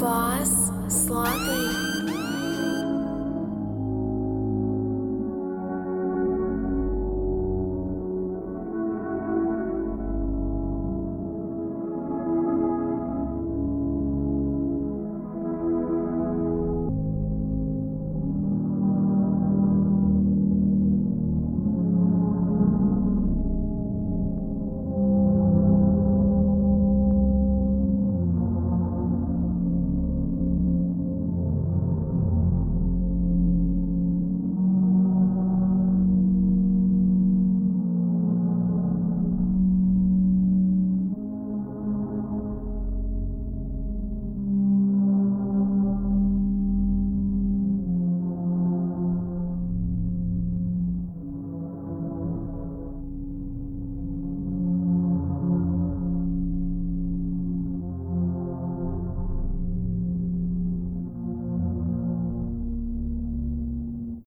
boss, sloppy.